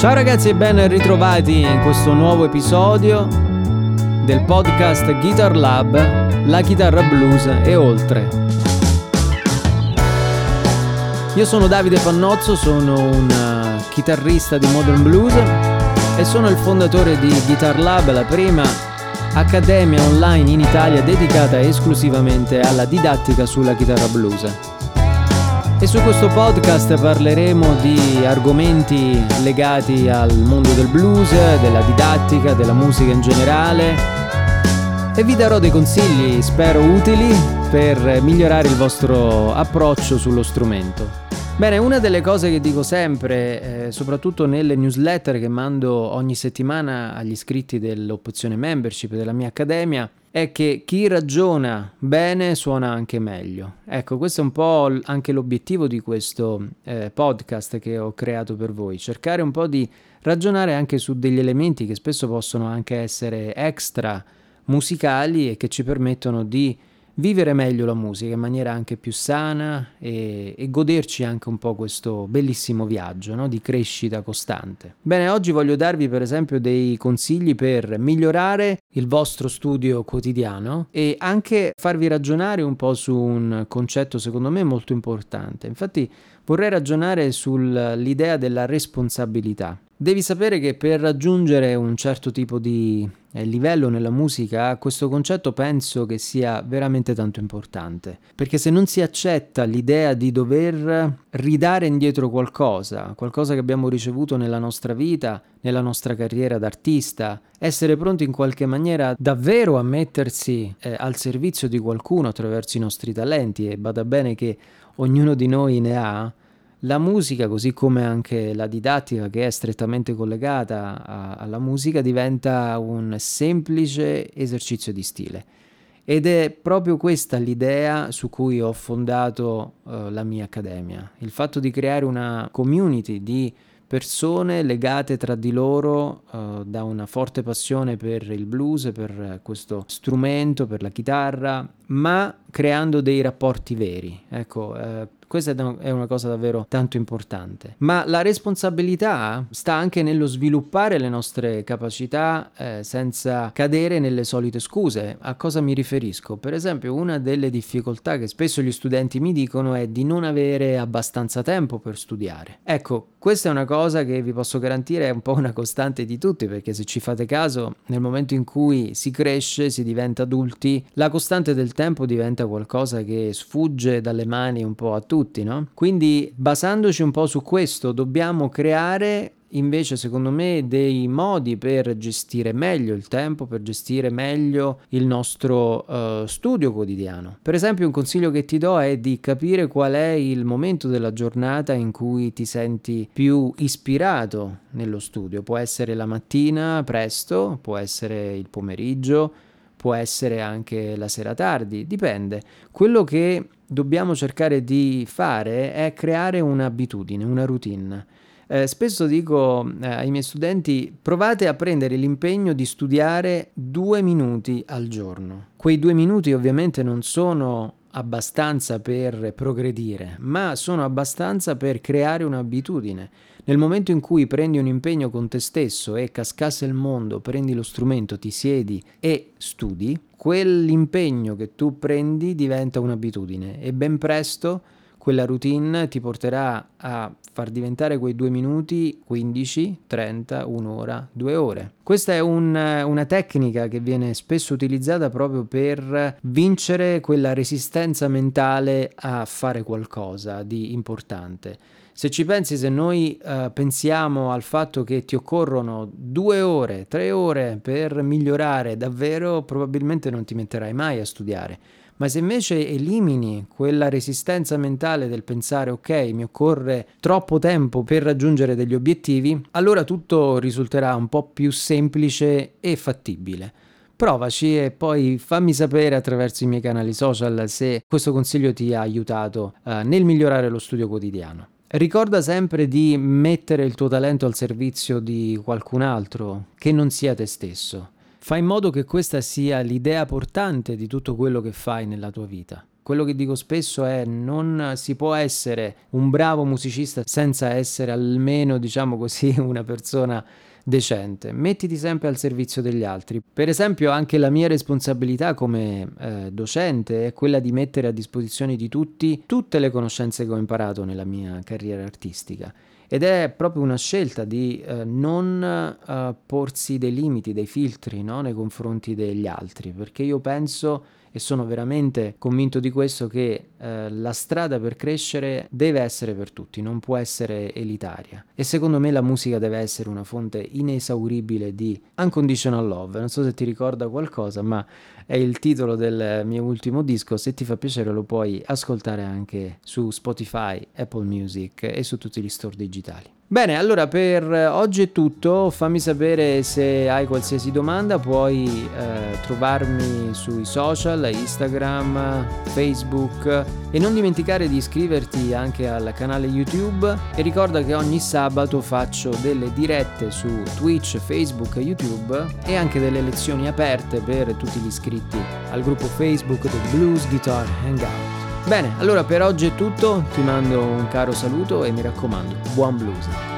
Ciao ragazzi e ben ritrovati in questo nuovo episodio del podcast Guitar Lab, la chitarra blues e oltre. Io sono Davide Pannozzo, sono un uh, chitarrista di modern blues e sono il fondatore di Guitar Lab, la prima accademia online in Italia dedicata esclusivamente alla didattica sulla chitarra blues. E su questo podcast parleremo di argomenti legati al mondo del blues, della didattica, della musica in generale e vi darò dei consigli, spero utili, per migliorare il vostro approccio sullo strumento. Bene, una delle cose che dico sempre, eh, soprattutto nelle newsletter che mando ogni settimana agli iscritti dell'opzione membership della mia accademia, è che chi ragiona bene suona anche meglio. Ecco, questo è un po' anche l'obiettivo di questo eh, podcast che ho creato per voi, cercare un po' di ragionare anche su degli elementi che spesso possono anche essere extra musicali e che ci permettono di vivere meglio la musica in maniera anche più sana e, e goderci anche un po' questo bellissimo viaggio no? di crescita costante. Bene, oggi voglio darvi per esempio dei consigli per migliorare il vostro studio quotidiano e anche farvi ragionare un po' su un concetto secondo me molto importante. Infatti vorrei ragionare sull'idea della responsabilità. Devi sapere che per raggiungere un certo tipo di eh, livello nella musica, questo concetto penso che sia veramente tanto importante, perché se non si accetta l'idea di dover ridare indietro qualcosa, qualcosa che abbiamo ricevuto nella nostra vita, nella nostra carriera d'artista, essere pronti in qualche maniera davvero a mettersi eh, al servizio di qualcuno attraverso i nostri talenti e bada bene che ognuno di noi ne ha, la musica, così come anche la didattica che è strettamente collegata a, alla musica, diventa un semplice esercizio di stile. Ed è proprio questa l'idea su cui ho fondato uh, la mia accademia, il fatto di creare una community di persone legate tra di loro uh, da una forte passione per il blues, per questo strumento, per la chitarra, ma creando dei rapporti veri. Ecco, uh, questa è una cosa davvero tanto importante. Ma la responsabilità sta anche nello sviluppare le nostre capacità eh, senza cadere nelle solite scuse. A cosa mi riferisco? Per esempio, una delle difficoltà che spesso gli studenti mi dicono è di non avere abbastanza tempo per studiare. Ecco, questa è una cosa che vi posso garantire è un po' una costante di tutti, perché se ci fate caso, nel momento in cui si cresce, si diventa adulti, la costante del tempo diventa qualcosa che sfugge dalle mani un po' a tutti no? Quindi basandoci un po' su questo dobbiamo creare invece secondo me dei modi per gestire meglio il tempo, per gestire meglio il nostro uh, studio quotidiano. Per esempio un consiglio che ti do è di capire qual è il momento della giornata in cui ti senti più ispirato nello studio. Può essere la mattina presto, può essere il pomeriggio, può essere anche la sera tardi, dipende. Quello che dobbiamo cercare di fare è creare un'abitudine, una routine. Eh, spesso dico eh, ai miei studenti provate a prendere l'impegno di studiare due minuti al giorno. Quei due minuti ovviamente non sono abbastanza per progredire, ma sono abbastanza per creare un'abitudine. Nel momento in cui prendi un impegno con te stesso e cascasse il mondo, prendi lo strumento, ti siedi e studi, quell'impegno che tu prendi diventa un'abitudine e ben presto quella routine ti porterà a far diventare quei due minuti 15, 30, un'ora, due ore. Questa è un, una tecnica che viene spesso utilizzata proprio per vincere quella resistenza mentale a fare qualcosa di importante. Se ci pensi, se noi uh, pensiamo al fatto che ti occorrono due ore, tre ore per migliorare davvero, probabilmente non ti metterai mai a studiare. Ma se invece elimini quella resistenza mentale del pensare ok, mi occorre troppo tempo per raggiungere degli obiettivi, allora tutto risulterà un po' più semplice e fattibile. Provaci e poi fammi sapere attraverso i miei canali social se questo consiglio ti ha aiutato uh, nel migliorare lo studio quotidiano. Ricorda sempre di mettere il tuo talento al servizio di qualcun altro che non sia te stesso. Fai in modo che questa sia l'idea portante di tutto quello che fai nella tua vita. quello che dico spesso è non si può essere un bravo musicista senza essere almeno, diciamo così, una persona decente. Mettiti sempre al servizio degli altri. Per esempio, anche la mia responsabilità come eh, docente è quella di mettere a disposizione di tutti tutte le conoscenze che ho imparato nella mia carriera artistica. Ed è proprio una scelta di eh, non eh, porsi dei limiti, dei filtri no? nei confronti degli altri, perché io penso e sono veramente convinto di questo che eh, la strada per crescere deve essere per tutti, non può essere elitaria. E secondo me la musica deve essere una fonte inesauribile di unconditional love. Non so se ti ricorda qualcosa, ma è il titolo del mio ultimo disco. Se ti fa piacere lo puoi ascoltare anche su Spotify, Apple Music e su tutti gli store digitali. Bene, allora per oggi è tutto, fammi sapere se hai qualsiasi domanda, puoi eh, trovarmi sui social, Instagram, Facebook. E non dimenticare di iscriverti anche al canale YouTube. E ricorda che ogni sabato faccio delle dirette su Twitch, Facebook e YouTube. E anche delle lezioni aperte per tutti gli iscritti al gruppo Facebook del Blues Guitar Hangout. Bene, allora per oggi è tutto, ti mando un caro saluto e mi raccomando, buon blues.